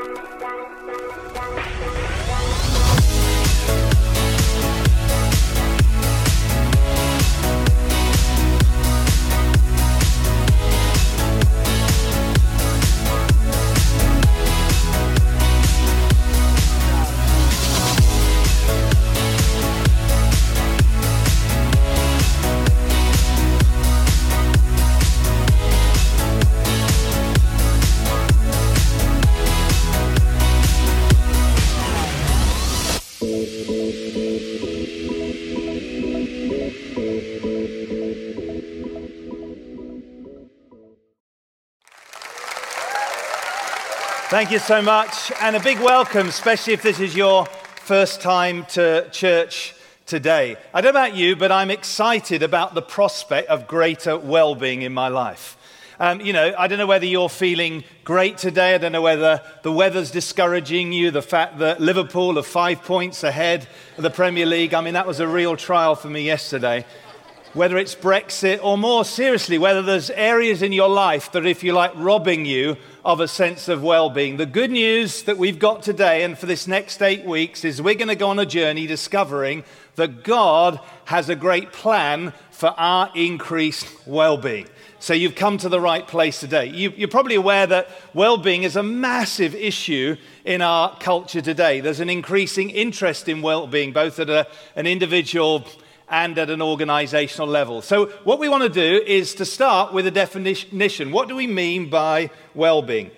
thank you Thank you so much, and a big welcome, especially if this is your first time to church today. I don't know about you, but I'm excited about the prospect of greater well being in my life. Um, you know, I don't know whether you're feeling great today. I don't know whether the weather's discouraging you, the fact that Liverpool are five points ahead of the Premier League. I mean, that was a real trial for me yesterday whether it's Brexit, or more seriously, whether there's areas in your life that, if you like, robbing you of a sense of well being. The good news that we've got today and for this next eight weeks is we're going to go on a journey discovering that God has a great plan for our increased well being. So you've come to the right place today. You, are probably aware that well being is a massive issue in our culture today. There's an increasing interest in well being, both at a, an individual and at an organizational level. So, what we want to do is to start with a definition. What do we mean by well being?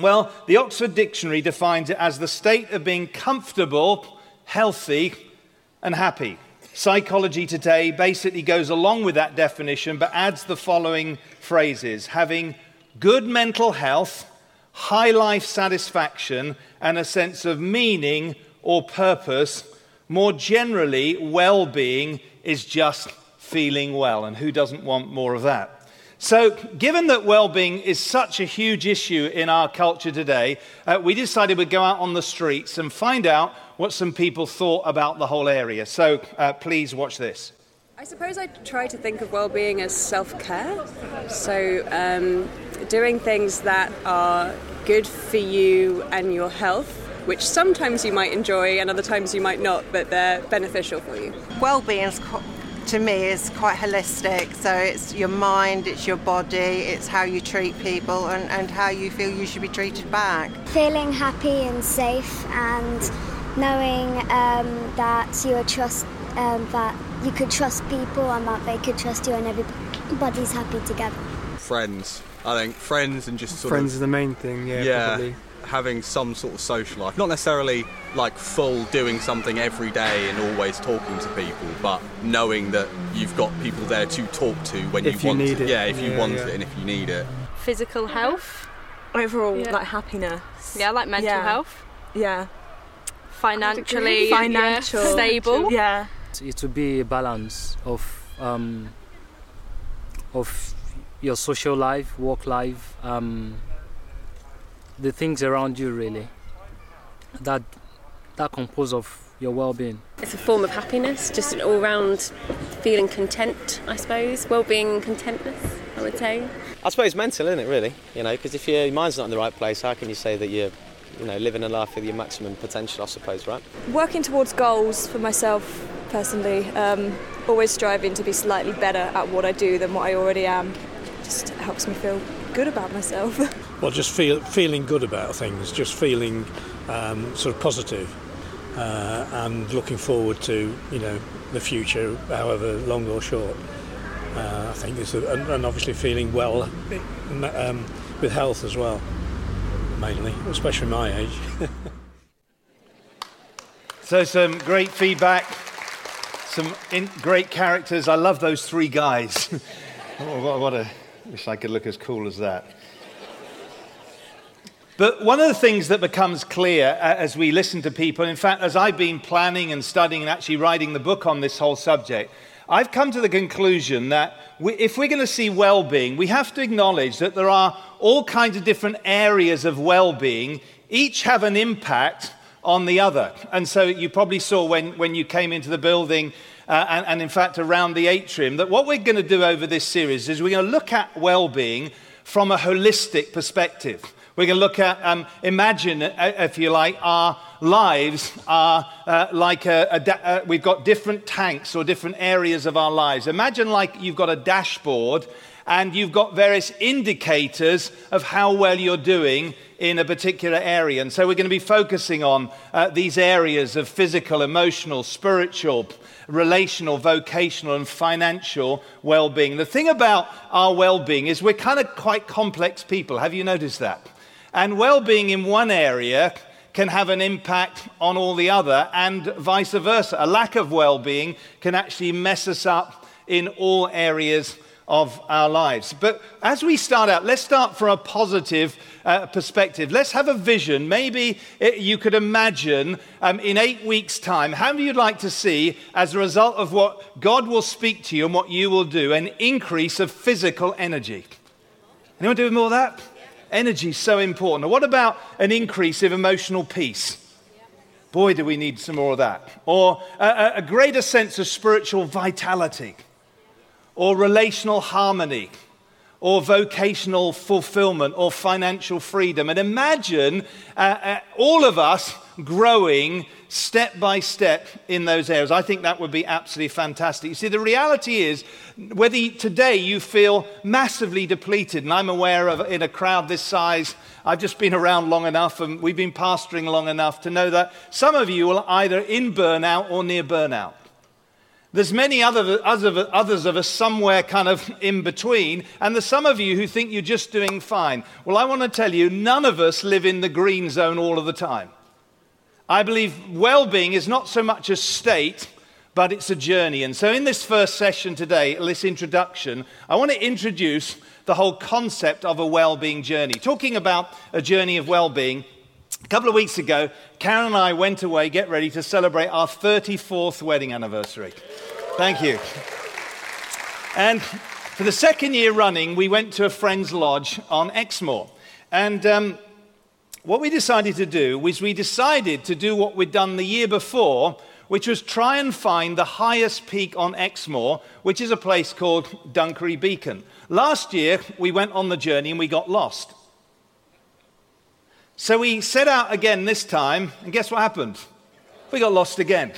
Well, the Oxford Dictionary defines it as the state of being comfortable, healthy, and happy. Psychology Today basically goes along with that definition but adds the following phrases having good mental health, high life satisfaction, and a sense of meaning or purpose. More generally, well being is just feeling well. And who doesn't want more of that? So, given that well being is such a huge issue in our culture today, uh, we decided we'd go out on the streets and find out what some people thought about the whole area. So, uh, please watch this. I suppose I try to think of well being as self care. So, um, doing things that are good for you and your health which sometimes you might enjoy and other times you might not, but they're beneficial for you. Well-being is to me is quite holistic. So it's your mind, it's your body, it's how you treat people, and, and how you feel you should be treated back. Feeling happy and safe, and knowing um, that you are trust um, that you could trust people and that they could trust you, and everybody's happy together. Friends, I think friends and just friends of, is the main thing. Yeah, yeah. Probably having some sort of social life. Not necessarily like full doing something every day and always talking to people, but knowing that you've got people there to talk to when if you want it. Yeah, if you want yeah. it and if you need it. Physical health. Overall, yeah. like happiness. Yeah, like mental yeah. health. Yeah. Financially, financial, stable. Yeah. It would be a balance of um, of your social life, work life, um, the things around you really that that compose of your well-being. It's a form of happiness just an all-round feeling content i suppose. Well-being and contentness i would say. I suppose mental isn't it really? You know because if your mind's not in the right place how can you say that you're you know living a life with your maximum potential i suppose right? Working towards goals for myself personally um, always striving to be slightly better at what i do than what i already am just helps me feel good about myself well, just feel, feeling good about things, just feeling um, sort of positive, uh, and looking forward to you know the future, however long or short. Uh, I think it's a, and, and, obviously feeling well um, with health as well, mainly, especially my age. so some great feedback, some in, great characters. I love those three guys. oh, what a wish I could look as cool as that. But one of the things that becomes clear uh, as we listen to people, in fact, as I've been planning and studying and actually writing the book on this whole subject, I've come to the conclusion that we, if we're going to see well being, we have to acknowledge that there are all kinds of different areas of well being, each have an impact on the other. And so you probably saw when, when you came into the building, uh, and, and in fact around the atrium, that what we're going to do over this series is we're going to look at well being from a holistic perspective. We're going to look at, um, imagine, uh, if you like, our lives are uh, like a, a da- uh, we've got different tanks or different areas of our lives. Imagine like you've got a dashboard and you've got various indicators of how well you're doing in a particular area. And so we're going to be focusing on uh, these areas of physical, emotional, spiritual, relational, vocational, and financial well being. The thing about our well being is we're kind of quite complex people. Have you noticed that? And well being in one area can have an impact on all the other, and vice versa. A lack of well being can actually mess us up in all areas of our lives. But as we start out, let's start from a positive uh, perspective. Let's have a vision. Maybe it, you could imagine um, in eight weeks' time how you'd like to see, as a result of what God will speak to you and what you will do, an increase of physical energy. Anyone do more of that? Energy is so important. what about an increase of emotional peace? Boy, do we need some more of that. Or a, a greater sense of spiritual vitality or relational harmony or vocational fulfillment or financial freedom. And imagine uh, uh, all of us growing step by step in those areas. I think that would be absolutely fantastic. You see, the reality is, whether today you feel massively depleted, and I'm aware of in a crowd this size, I've just been around long enough and we've been pastoring long enough to know that some of you are either in burnout or near burnout. There's many other, others of us somewhere kind of in between, and there's some of you who think you're just doing fine. Well, I want to tell you, none of us live in the green zone all of the time. I believe well being is not so much a state, but it's a journey. And so, in this first session today, this introduction, I want to introduce the whole concept of a well being journey. Talking about a journey of well being, a couple of weeks ago, Karen and I went away, get ready to celebrate our 34th wedding anniversary. Thank you. And for the second year running, we went to a friend's lodge on Exmoor. And um, what we decided to do was we decided to do what we'd done the year before, which was try and find the highest peak on Exmoor, which is a place called Dunkery Beacon. Last year, we went on the journey and we got lost. So we set out again this time, and guess what happened? We got lost again.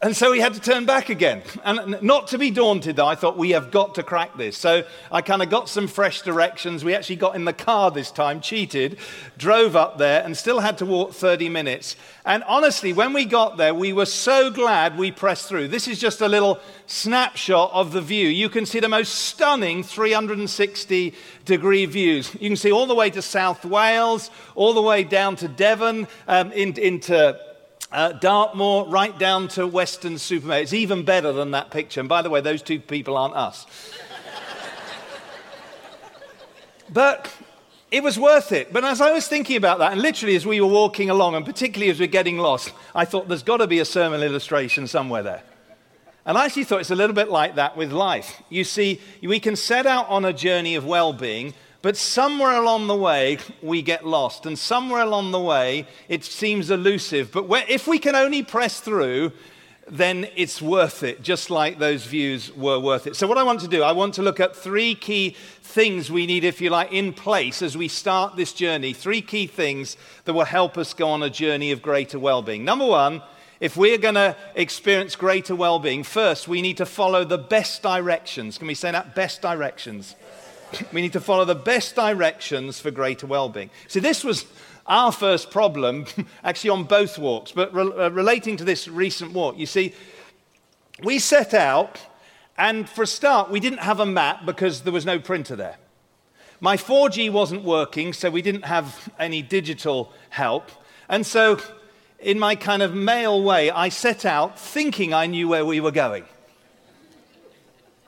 And so we had to turn back again. And not to be daunted, I thought we have got to crack this. So I kind of got some fresh directions. We actually got in the car this time, cheated, drove up there, and still had to walk 30 minutes. And honestly, when we got there, we were so glad we pressed through. This is just a little snapshot of the view. You can see the most stunning 360 degree views. You can see all the way to South Wales, all the way down to Devon, um, in, into uh, Dartmoor right down to Weston-super-Mare. It's even better than that picture. And by the way, those two people aren't us. but it was worth it. But as I was thinking about that, and literally as we were walking along, and particularly as we we're getting lost, I thought there's got to be a sermon illustration somewhere there. And I actually thought it's a little bit like that with life. You see, we can set out on a journey of well being, but somewhere along the way, we get lost. And somewhere along the way, it seems elusive. But if we can only press through, then it's worth it, just like those views were worth it. So, what I want to do, I want to look at three key things we need, if you like, in place as we start this journey. Three key things that will help us go on a journey of greater well being. Number one, if we're going to experience greater well being, first, we need to follow the best directions. Can we say that? Best directions. we need to follow the best directions for greater well being. See, this was our first problem, actually, on both walks, but re- uh, relating to this recent walk. You see, we set out, and for a start, we didn't have a map because there was no printer there. My 4G wasn't working, so we didn't have any digital help. And so, in my kind of male way, I set out thinking I knew where we were going.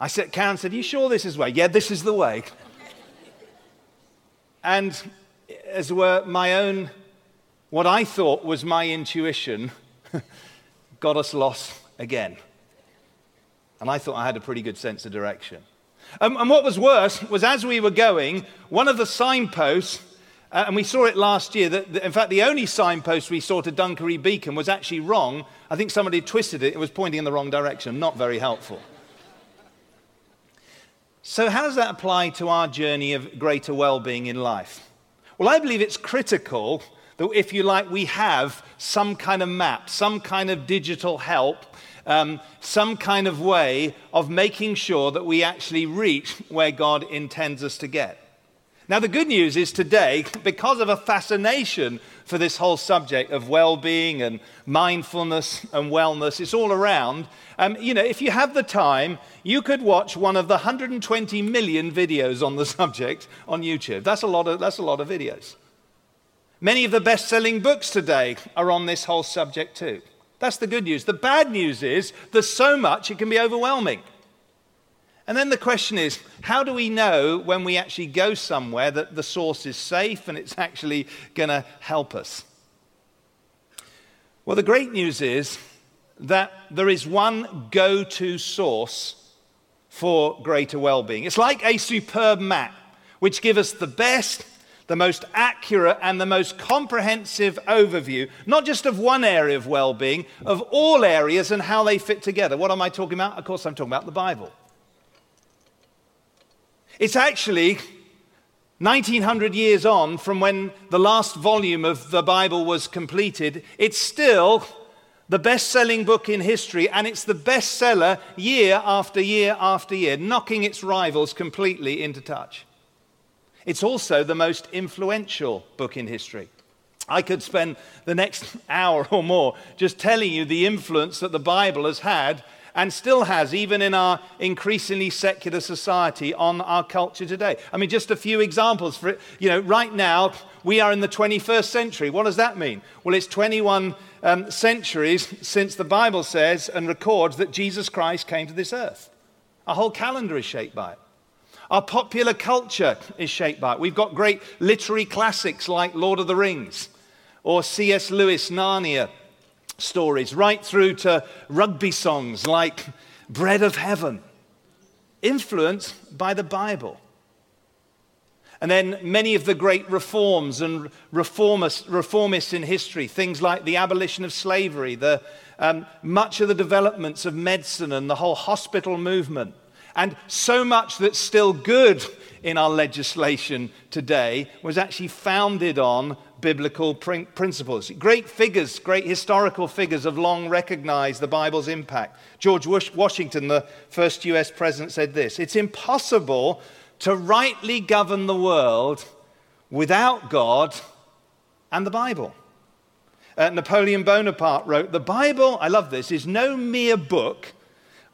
I said, Karen said, you sure this is the way? Yeah, this is the way. And as were my own, what I thought was my intuition, got us lost again. And I thought I had a pretty good sense of direction. Um, and what was worse was as we were going, one of the signposts, uh, and we saw it last year, that, that, in fact the only signpost we saw to Dunkery Beacon was actually wrong. I think somebody twisted it, it was pointing in the wrong direction. Not very helpful. So, how does that apply to our journey of greater well being in life? Well, I believe it's critical that, if you like, we have some kind of map, some kind of digital help, um, some kind of way of making sure that we actually reach where God intends us to get. Now, the good news is today, because of a fascination for this whole subject of well being and mindfulness and wellness, it's all around. Um, you know, if you have the time, you could watch one of the 120 million videos on the subject on YouTube. That's a lot of, that's a lot of videos. Many of the best selling books today are on this whole subject too. That's the good news. The bad news is there's so much it can be overwhelming. And then the question is how do we know when we actually go somewhere that the source is safe and it's actually going to help us? Well, the great news is that there is one go to source for greater well being. It's like a superb map which gives us the best the most accurate and the most comprehensive overview, not just of one area of well being, of all areas and how they fit together. What am I talking about? Of course, I'm talking about the Bible. It's actually 1900 years on from when the last volume of the Bible was completed. It's still the best selling book in history, and it's the bestseller year after year after year, knocking its rivals completely into touch. It's also the most influential book in history. I could spend the next hour or more just telling you the influence that the Bible has had and still has, even in our increasingly secular society, on our culture today. I mean, just a few examples for. You know, right now, we are in the 21st century. What does that mean? Well, it's 21 um, centuries since the Bible says and records that Jesus Christ came to this earth. Our whole calendar is shaped by it. Our popular culture is shaped by it. We've got great literary classics like Lord of the Rings or C.S. Lewis' Narnia stories, right through to rugby songs like Bread of Heaven, influenced by the Bible. And then many of the great reforms and reformists, in history, things like the abolition of slavery, the, um, much of the developments of medicine and the whole hospital movement, and so much that's still good in our legislation today was actually founded on biblical principles. Great figures, great historical figures have long recognized the Bible's impact. George Washington, the first US president, said this It's impossible to rightly govern the world without God and the Bible. Uh, Napoleon Bonaparte wrote, The Bible, I love this, is no mere book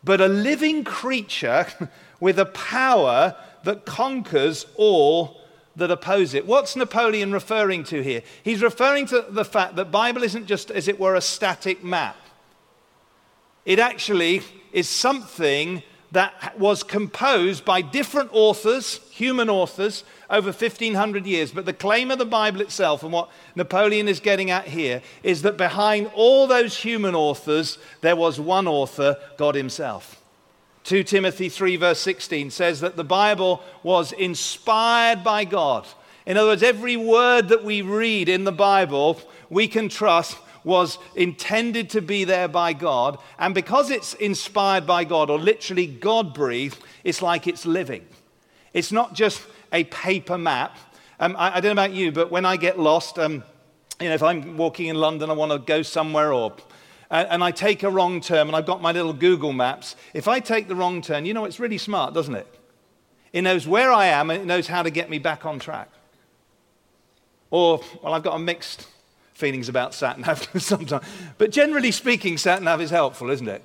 but a living creature with a power that conquers all that oppose it. What's Napoleon referring to here? He's referring to the fact that Bible isn't just as it were a static map. It actually is something that was composed by different authors, human authors, over 1500 years. But the claim of the Bible itself, and what Napoleon is getting at here, is that behind all those human authors, there was one author, God Himself. 2 Timothy 3, verse 16 says that the Bible was inspired by God. In other words, every word that we read in the Bible, we can trust was intended to be there by God. And because it's inspired by God, or literally God breathed, it's like it's living. It's not just a paper map. Um, I, I, don't know about you, but when I get lost, um, you know, if I'm walking in London, I want to go somewhere, or and, and I take a wrong turn, and I've got my little Google Maps. If I take the wrong turn, you know, it's really smart, doesn't it? It knows where I am, and it knows how to get me back on track. Or, well, I've got a mixed feelings about sat nav sometimes. But generally speaking, sat nav is helpful, isn't it?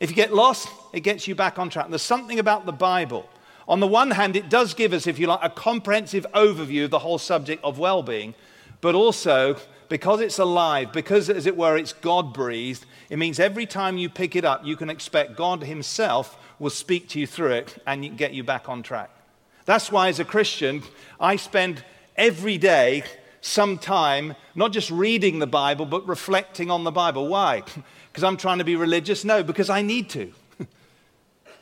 If you get lost, it gets you back on track. And There's something about the Bible. On the one hand, it does give us, if you like, a comprehensive overview of the whole subject of well being, but also because it's alive, because, as it were, it's God breathed, it means every time you pick it up, you can expect God Himself will speak to you through it and get you back on track. That's why, as a Christian, I spend every day some time not just reading the Bible, but reflecting on the Bible. Why? Because I'm trying to be religious? No, because I need to.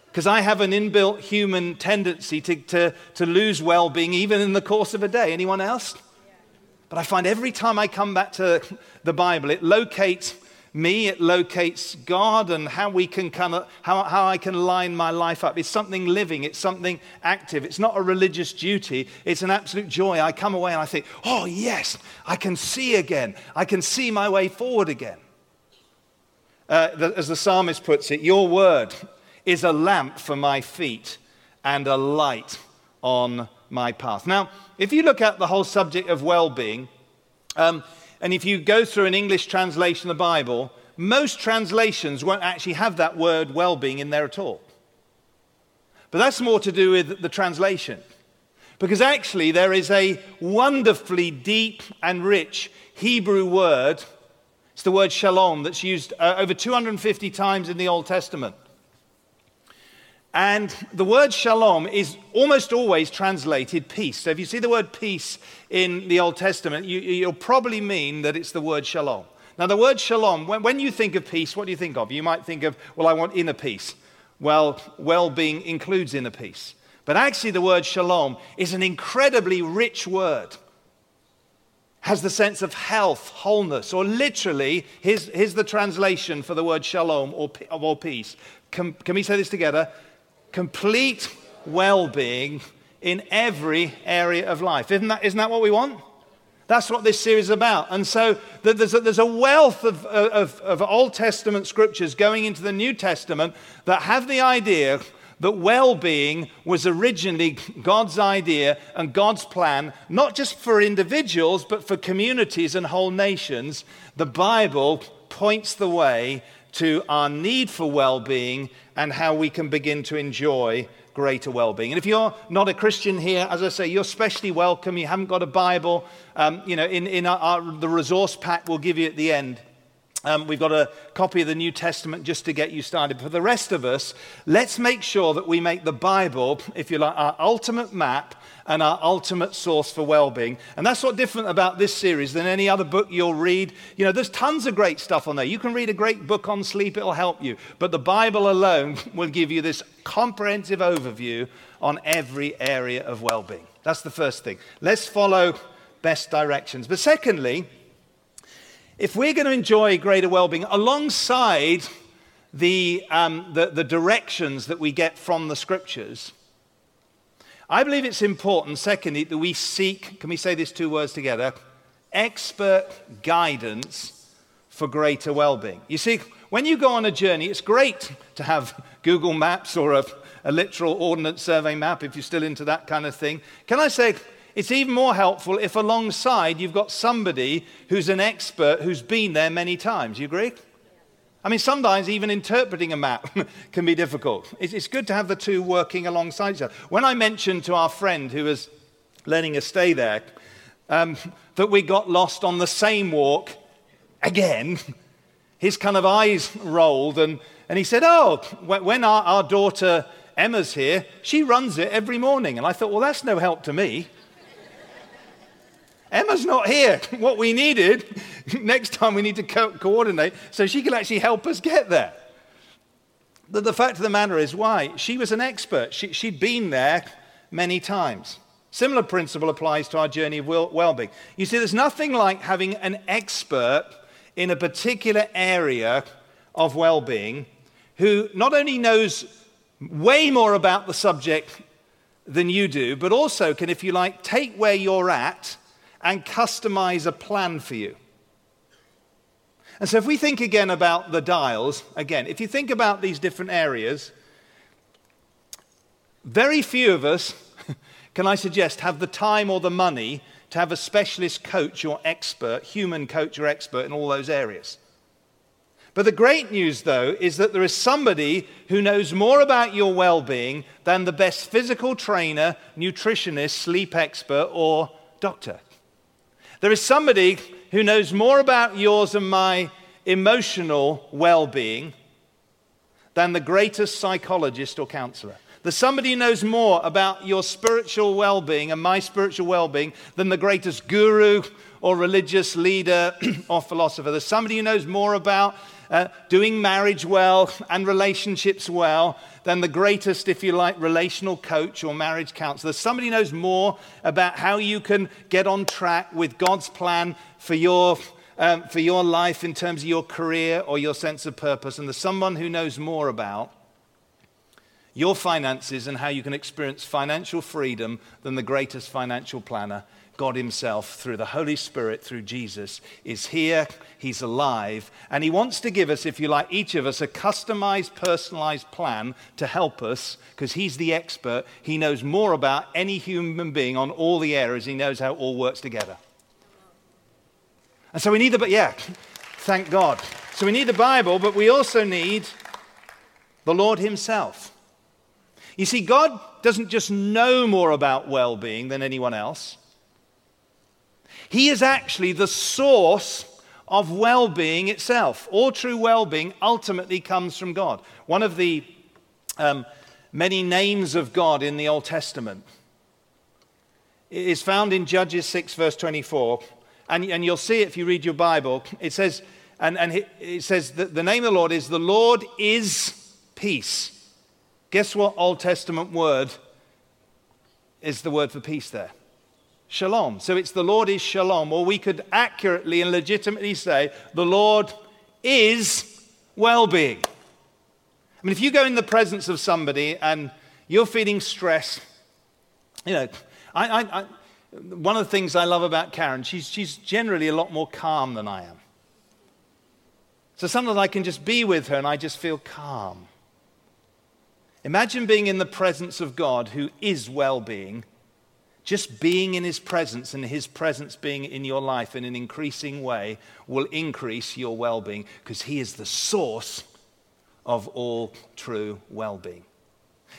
Because I have an inbuilt human tendency to, to, to lose well being even in the course of a day. Anyone else? But I find every time I come back to the Bible, it locates me, it locates God and how we can kind of, how, how I can line my life up. It's something living, it's something active. It's not a religious duty, it's an absolute joy. I come away and I think, oh, yes, I can see again. I can see my way forward again. Uh, as the psalmist puts it, your word is a lamp for my feet and a light on my path. Now, if you look at the whole subject of well being, um, and if you go through an English translation of the Bible, most translations won't actually have that word well being in there at all. But that's more to do with the translation. Because actually, there is a wonderfully deep and rich Hebrew word. It's the word shalom that's used uh, over 250 times in the Old Testament. And the word shalom is almost always translated peace. So if you see the word peace in the Old Testament, you, will probably mean that it's the word shalom. Now, the word shalom, when, when you think of peace, what do you think of? You might think of, well, I want inner peace. Well, well being includes inner peace. But actually, the word shalom is an incredibly rich word. Has the sense of health, wholeness, or literally, here's, here's the translation for the word shalom or, or peace. Can, can we say this together? Complete well being in every area of life. Isn't that, isn't that what we want? That's what this series is about. And so there's a, there's a wealth of, of, of Old Testament scriptures going into the New Testament that have the idea that well being was originally God's idea and God's plan, not just for individuals, but for communities and whole nations. The Bible points the way to our need for well being and how we can begin to enjoy greater well being. And if you're not a Christian here, as I say, you're especially welcome. You haven't got a Bible, um, you know, in, in our, our, the resource pack we'll give you at the end. Um, we've got a copy of the New Testament just to get you started. For the rest of us, let's make sure that we make the Bible, if you like, our ultimate map and our ultimate source for well being. And that's what's different about this series than any other book you'll read. You know, there's tons of great stuff on there. You can read a great book on sleep, it'll help you. But the Bible alone will give you this comprehensive overview on every area of well being. That's the first thing. Let's follow best directions. But secondly, if we're going to enjoy greater well being alongside the, um, the, the directions that we get from the scriptures, I believe it's important, secondly, that we seek, can we say these two words together? Expert guidance for greater well being. You see, when you go on a journey, it's great to have Google Maps or a, a literal ordnance survey map if you're still into that kind of thing. Can I say, it's even more helpful if alongside you've got somebody who's an expert who's been there many times. You agree? I mean, sometimes even interpreting a map can be difficult. It's good to have the two working alongside each other. When I mentioned to our friend who was letting us stay there um, that we got lost on the same walk again, his kind of eyes rolled and, and he said, Oh, when our, our daughter Emma's here, she runs it every morning. And I thought, Well, that's no help to me. Emma's not here. What we needed, next time we need to co- coordinate so she can actually help us get there. The, the fact of the matter is, why? She was an expert. She, she'd been there many times. Similar principle applies to our journey of well being. You see, there's nothing like having an expert in a particular area of well being who not only knows way more about the subject than you do, but also can, if you like, take where you're at and customize a plan for you. And so, if we think again about the dials, again, if you think about these different areas, very few of us, can I suggest, have the time or the money to have a specialist coach or expert, human coach or expert in all those areas. But the great news, though, is that there is somebody who knows more about your well being than the best physical trainer, nutritionist, sleep expert, or doctor. There is somebody who knows more about yours and my emotional well being than the greatest psychologist or counselor. There's somebody who knows more about your spiritual well being and my spiritual well being than the greatest guru or religious leader or philosopher. There's somebody who knows more about uh, doing marriage well and relationships well than the greatest, if you like, relational coach or marriage counselor. Somebody knows more about how you can get on track with God's plan for your um, for your life in terms of your career or your sense of purpose, and there's someone who knows more about your finances and how you can experience financial freedom than the greatest financial planner, God Himself, through the Holy Spirit, through Jesus, is here. He's alive. And He wants to give us, if you like, each of us a customized, personalized plan to help us because He's the expert. He knows more about any human being on all the areas. He knows how it all works together. And so we need the, but yeah, thank God. So we need the Bible, but we also need the Lord Himself. You see, God doesn't just know more about well being than anyone else, He is actually the source of well being itself. All true well being ultimately comes from God. One of the um, many names of God in the Old Testament is found in Judges 6, verse 24. And, and you'll see it if you read your Bible. It says, and, and it says that the name of the Lord is the Lord is peace. Guess what Old Testament word is the word for peace there? Shalom. So it's the Lord is shalom, or we could accurately and legitimately say the Lord is well being. I mean, if you go in the presence of somebody and you're feeling stress, you know, I, I, I, one of the things I love about Karen, she's, she's generally a lot more calm than I am. So sometimes I can just be with her and I just feel calm. Imagine being in the presence of God who is well being, just being in his presence and his presence being in your life in an increasing way will increase your well being because he is the source of all true well being.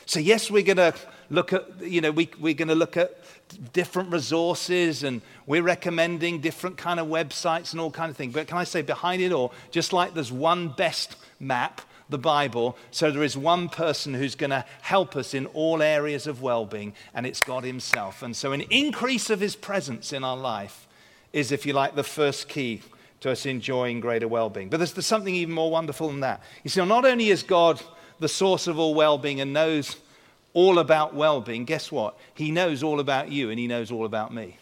So, yes, we're going to look at, you know, we, we're going to look at different resources and we're recommending different kind of websites and all kind of things. But can I say, behind it all, just like there's one best map, the Bible, so there is one person who's going to help us in all areas of well being, and it's God Himself. And so, an increase of His presence in our life is, if you like, the first key to us enjoying greater well being. But there's, there's something even more wonderful than that. You see, not only is God the source of all well being and knows all about well being, guess what? He knows all about you and He knows all about me.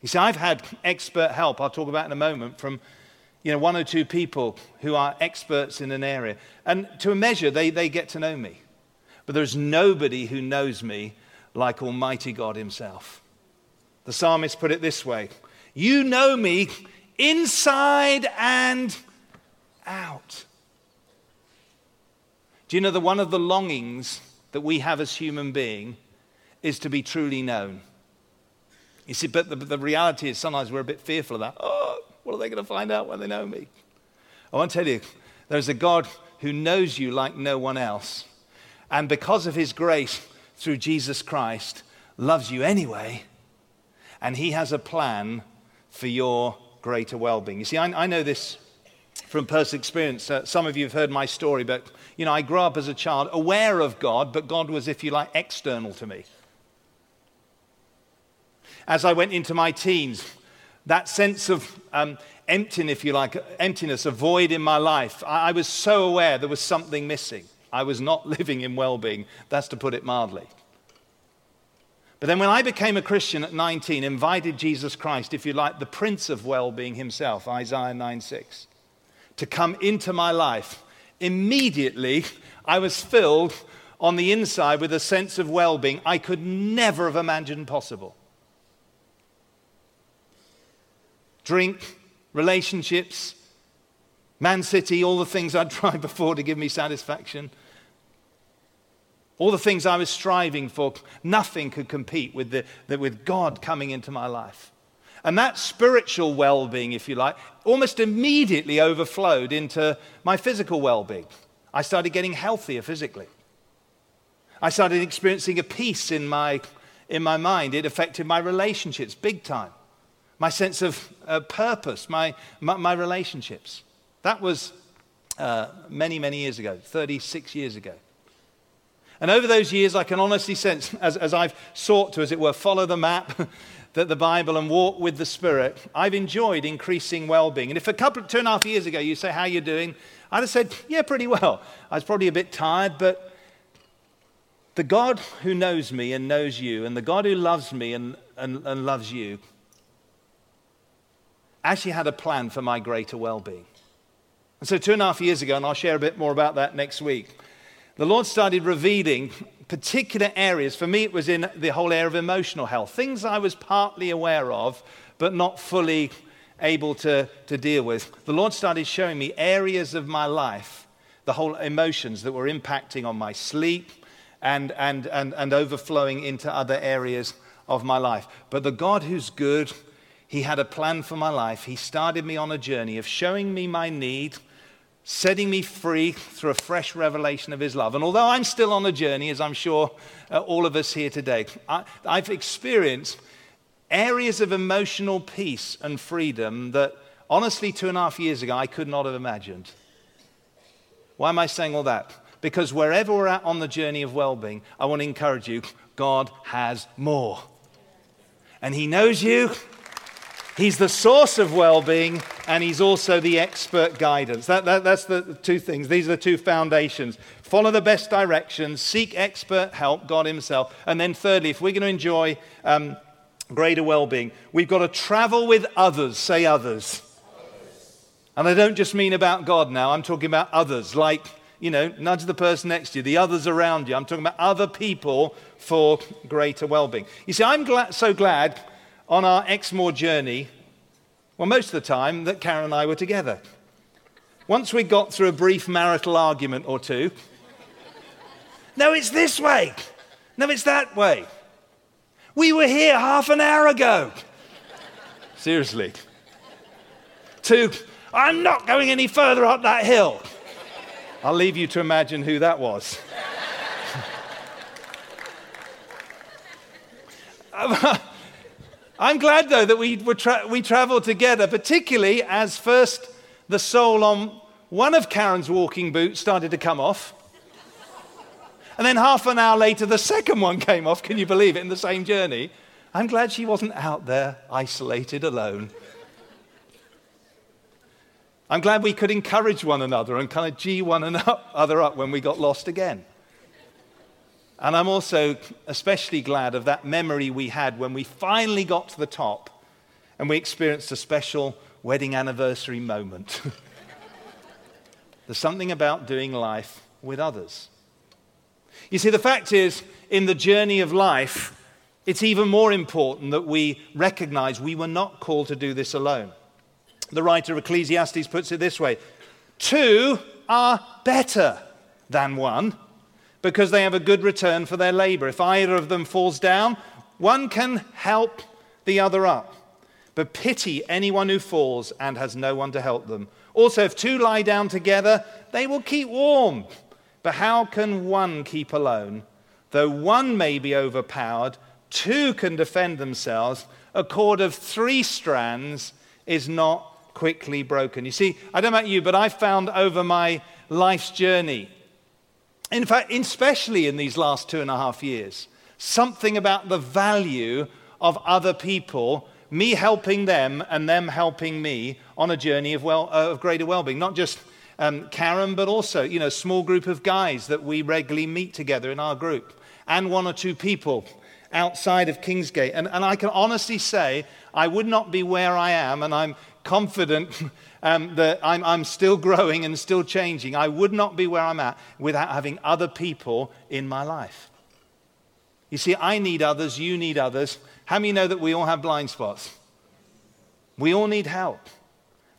You see, I've had expert help, I'll talk about in a moment, from you know, one or two people who are experts in an area. And to a measure, they, they get to know me. But there's nobody who knows me like Almighty God Himself. The psalmist put it this way You know me inside and out. Do you know that one of the longings that we have as human being is to be truly known? You see, but the, the reality is sometimes we're a bit fearful of that. Oh, what are they going to find out when they know me? I want to tell you, there's a God who knows you like no one else. And because of his grace through Jesus Christ, loves you anyway. And he has a plan for your greater well being. You see, I, I, know this from personal experience. Uh, some of you have heard my story, but, you know, I grew up as a child aware of God, but God was, if you like, external to me. As I went into my teens, that sense of um, emptiness, if you like, emptiness, a void in my life. I, I was so aware there was something missing. I was not living in well being. That's to put it mildly. But then when I became a Christian at 19, invited Jesus Christ, if you like, the Prince of well being himself, Isaiah 9 6, to come into my life, immediately I was filled on the inside with a sense of well being I could never have imagined possible. Drink, relationships, Man City, all the things I'd tried before to give me satisfaction. All the things I was striving for, nothing could compete with, the, the, with God coming into my life. And that spiritual well being, if you like, almost immediately overflowed into my physical well being. I started getting healthier physically. I started experiencing a peace in my, in my mind. It affected my relationships big time my sense of uh, purpose, my, my, my, relationships. That was uh, many, many years ago, 36 years ago. And over those years, I can honestly sense, as, as I've sought to, as it were, follow the map that the Bible and walk with the Spirit, I've enjoyed increasing well-being. And if a couple, two and a half years ago, you say, "How you doing?" I'd have said, "Yeah, pretty well." I was probably a bit tired, but the God who knows me and knows you, and the God who loves me and, and, and loves you, actually had a plan for my greater well being. And so, two and a half years ago, and I'll share a bit more about that next week, the Lord started revealing particular areas. For me, it was in the whole area of emotional health, things I was partly aware of, but not fully able to, to deal with. The Lord started showing me areas of my life, the whole emotions that were impacting on my sleep and, and, and, and overflowing into other areas of my life. But the God who's good, He had a plan for my life. He started me on a journey of showing me my need, setting me free through a fresh revelation of His love. And although I'm still on a journey, as I'm sure uh, all of us here today, I, I've experienced areas of emotional peace and freedom that honestly, two and a half years ago, I could not have imagined. Why am I saying all that? Because wherever we're at on the journey of well being, I want to encourage you God has more. And He knows you. He's the source of well being, and He's also the expert guidance. That, that, that's the two things. These are the two foundations. Follow the best directions, seek expert help, God Himself. And then, thirdly, if we're going to enjoy um, greater well being, we've got to travel with others. Say others. And I don't just mean about God now, I'm talking about others, like you know, nudge the person next to you, the others around you. I'm talking about other people for greater well being. You see, I'm so glad on our Exmoor journey, well, most of the time, that Karen and I were together. Once we got through a brief marital argument or two, no, it's this way. No, it's that way. We were here half an hour ago. Seriously. To, I'm not going any further up that hill. I'll leave you to imagine who that was. I'm glad, though, that we, tra- we traveled together, particularly as first the sole on one of Karen's walking boots started to come off. And then half an hour later, the second one came off. Can you believe it? In the same journey. I'm glad she wasn't out there isolated alone. I'm glad we could encourage one another and kind of G one another up when we got lost again. And I'm also especially glad of that memory we had when we finally got to the top and we experienced a special wedding anniversary moment. There's something about doing life with others. You see, the fact is, in the journey of life, it's even more important that we recognize we were not called to do this alone. The writer of Ecclesiastes puts it this way Two are better than one because they have a good return for their labor. If either of them falls down, one can help the other up. But pity anyone who falls and has no one to help them. Also, if two lie down together, they will keep warm. But how can one keep alone? Though one may be overpowered, two can defend themselves. A cord of three strands is not quickly broken. You see, I don't know about you, but I've found over my life's journey, in fact, especially in these last two and a half years, something about the value of other people, me helping them and them helping me on a journey of, well, uh, of greater well-being. Not just um, Karen, but also, you know, a small group of guys that we regularly meet together in our group, and one or two people outside of Kingsgate. And, and I can honestly say I would not be where I am, and I'm confident um, that I'm, I'm still growing and still changing. I would not be where I'm at without having other people in my life. You see, I need others, you need others. How many know that we all have blind spots? We all need help.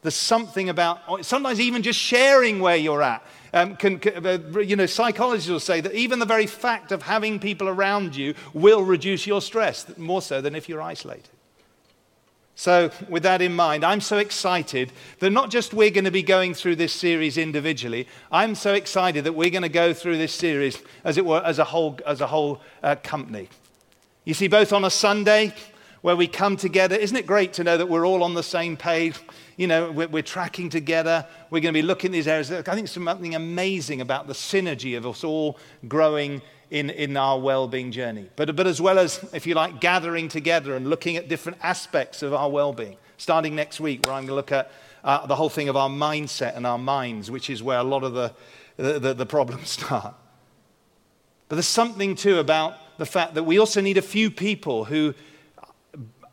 There's something about, sometimes even just sharing where you're at. Um, can, can, uh, you know, psychologists will say that even the very fact of having people around you will reduce your stress, more so than if you're isolated. So, with that in mind, I'm so excited that not just we're going to be going through this series individually, I'm so excited that we're going to go through this series, as it were, as a whole, as a whole uh, company. You see, both on a Sunday where we come together, isn't it great to know that we're all on the same page? You know, we're, we're tracking together, we're going to be looking at these areas. I think there's something amazing about the synergy of us all growing in, in our well being journey. But, but as well as, if you like, gathering together and looking at different aspects of our well being. Starting next week, where I'm going to look at uh, the whole thing of our mindset and our minds, which is where a lot of the, the, the problems start. But there's something too about the fact that we also need a few people who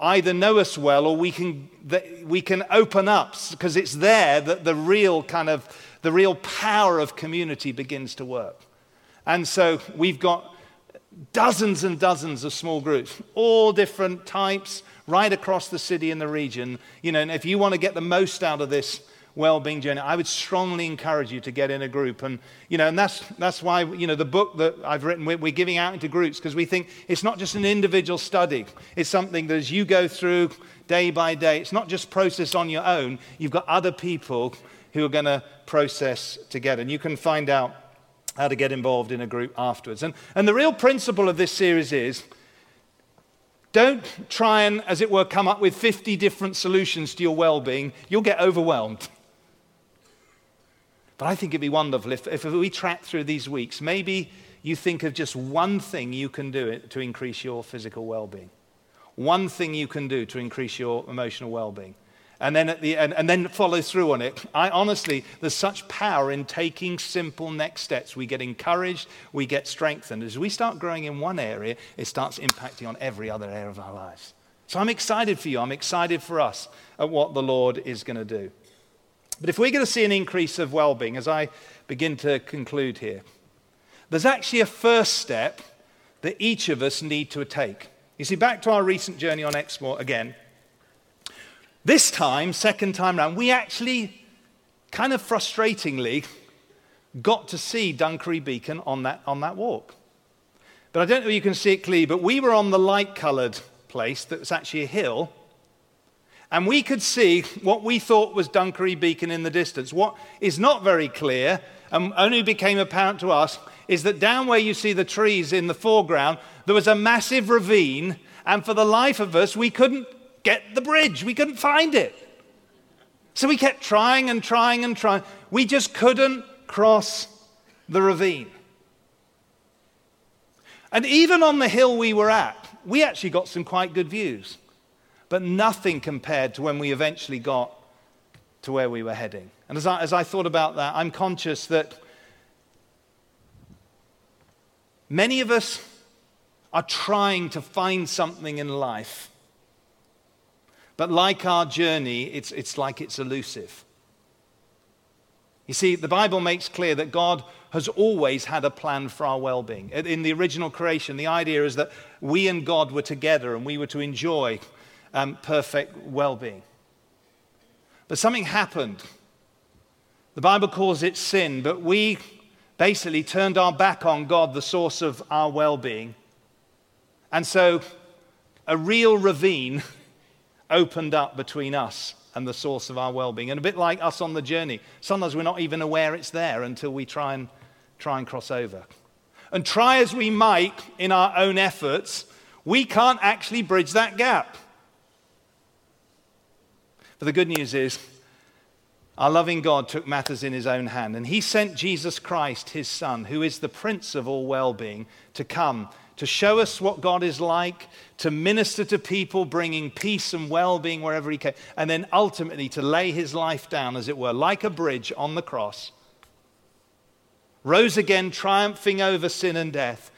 either know us well or we can, we can open up because it's there that the real kind of the real power of community begins to work. And so we've got dozens and dozens of small groups, all different types, right across the city and the region. You know, and if you want to get the most out of this well-being journey, I would strongly encourage you to get in a group. And you know, and that's that's why you know the book that I've written we're, we're giving out into groups because we think it's not just an individual study. It's something that as you go through day by day, it's not just process on your own. You've got other people who are going to process together, and you can find out how to get involved in a group afterwards. And, and the real principle of this series is don't try and, as it were, come up with 50 different solutions to your well being. You'll get overwhelmed. But I think it'd be wonderful if, if we track through these weeks, maybe you think of just one thing you can do to increase your physical well being, one thing you can do to increase your emotional well being and then, at the, and, and then follow through on it. I honestly, there's such power in taking simple next steps. We get encouraged, we get strengthened. As we start growing in one area, it starts impacting on every other area of our lives. So I'm excited for you. I'm excited for us at what the Lord is going to do. But if we're going to see an increase of well being, as I begin to conclude here, there's actually a first step that each of us need to take. You see, back to our recent journey on Exmoor again. This time, second time round, we actually kind of frustratingly got to see Dunkery Beacon on that, on that walk. But I don't know if you can see it clearly, but we were on the light coloured place that was actually a hill. And we could see what we thought was Dunkery Beacon in the distance. What is not very clear and only became apparent to us is that down where you see the trees in the foreground, there was a massive ravine. And for the life of us, we couldn't get the bridge. We couldn't find it. So we kept trying and trying and trying. We just couldn't cross the ravine. And even on the hill we were at, we actually got some quite good views, but nothing compared to when we eventually got to where we were heading. And as I, as I thought about that, I'm conscious that many of us are trying to find something in life but like our journey, it's, it's like it's elusive. You see, the Bible makes clear that God has always had a plan for our well being. In the original creation, the idea is that we and God were together and we were to enjoy um, perfect well being. But something happened. The Bible calls it sin, but we basically turned our back on God, the source of our well being. And so a real ravine opened up between us and the source of our well being. And a bit like us on the journey, sometimes we're not even aware it's there until we try and, try and cross over. And try as we might in our own efforts, we can't actually bridge that gap. But the good news is, our loving God took matters in his own hand, and he sent Jesus Christ, his Son, who is the Prince of all well being, to come to show us what God is like, to minister to people, bringing peace and well being wherever He came, and then ultimately to lay His life down, as it were, like a bridge on the cross. Rose again, triumphing over sin and death.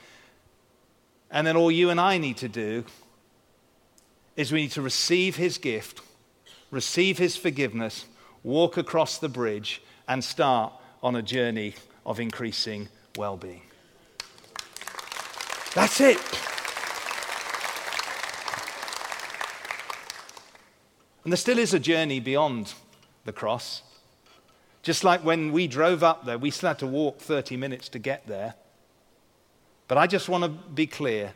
And then all you and I need to do is we need to receive His gift, receive His forgiveness, walk across the bridge, and start on a journey of increasing well being. That's it. And there still is a journey beyond the cross. Just like when we drove up there, we still had to walk 30 minutes to get there. But I just want to be clear.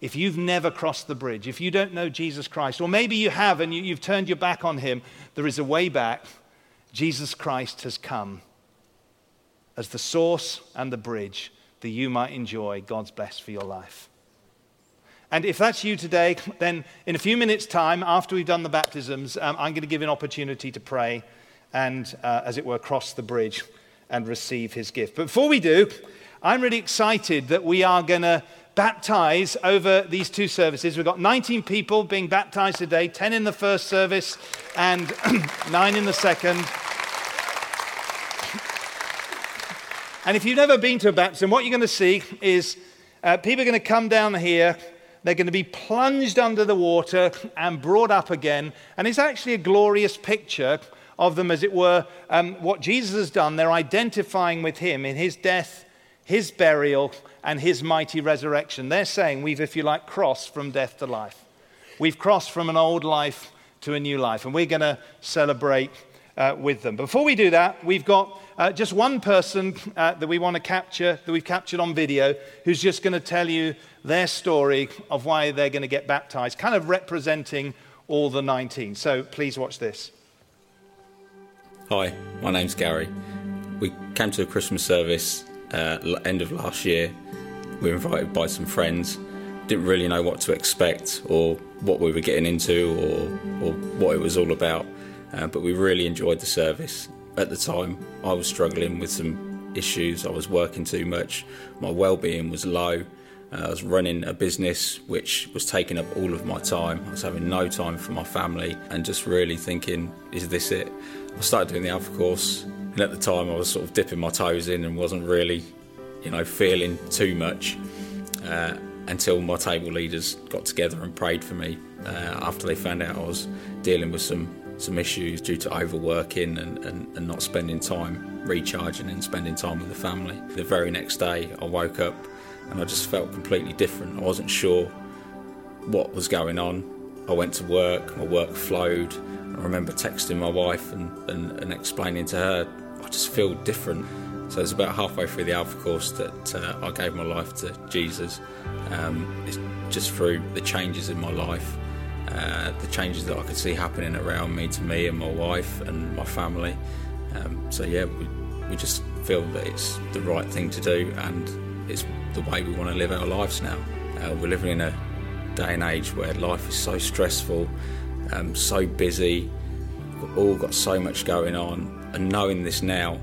If you've never crossed the bridge, if you don't know Jesus Christ, or maybe you have and you, have turned your back on him, there is a way back. Jesus Christ has come as the source and the bridge that you might enjoy God's best for your life. And if that's you today, then in a few minutes' time, after we've done the baptisms, um, I'm going to give an opportunity to pray and, uh, as it were, cross the bridge and receive his gift. But before we do, I'm really excited that we are going to baptize over these two services. We've got 19 people being baptized today 10 in the first service and 9 in the second. And if you've never been to a baptism, what you're going to see is uh, people are going to come down here. They're going to be plunged under the water and brought up again. And it's actually a glorious picture of them, as it were, um, what Jesus has done. They're identifying with him in his death, his burial, and his mighty resurrection. They're saying we've, if you like, crossed from death to life. We've crossed from an old life to a new life, and we're going to celebrate uh, with them. Before we do that, we've got uh, just one person uh, that we want to capture, that we've captured on video, who's just going to tell you their story of why they're going to get baptized, kind of representing all the 19. So please watch this. Hi, my name's Gary. We came to a Christmas service uh, end of last year. We were invited by some friends. Didn't really know what to expect or what we were getting into or, or what it was all about, uh, but we really enjoyed the service. At the time, I was struggling with some issues. I was working too much. My well-being was low. Uh, I was running a business which was taking up all of my time. I was having no time for my family and just really thinking, is this it? I started doing the Alpha course, and at the time I was sort of dipping my toes in and wasn't really, you know, feeling too much uh, until my table leaders got together and prayed for me uh, after they found out I was dealing with some some issues due to overworking and, and, and not spending time recharging and spending time with the family. The very next day I woke up and I just felt completely different. I wasn't sure what was going on. I went to work, my work flowed, I remember texting my wife and, and, and, explaining to her, I just feel different. So it's about halfway through the Alpha course that uh, I gave my life to Jesus. Um, it's just through the changes in my life, uh, the changes that I could see happening around me, to me and my wife and my family. Um, so yeah, we, we just feel that it's the right thing to do and it's the way we want to live our lives now. Uh, we're living in a day and age where life is so stressful um, so busy, We've all got so much going on, and knowing this now,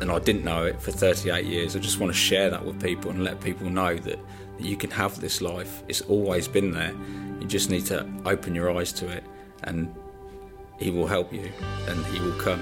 and I didn't know it for 38 years, I just want to share that with people and let people know that, that you can have this life. It's always been there. You just need to open your eyes to it, and He will help you, and He will come.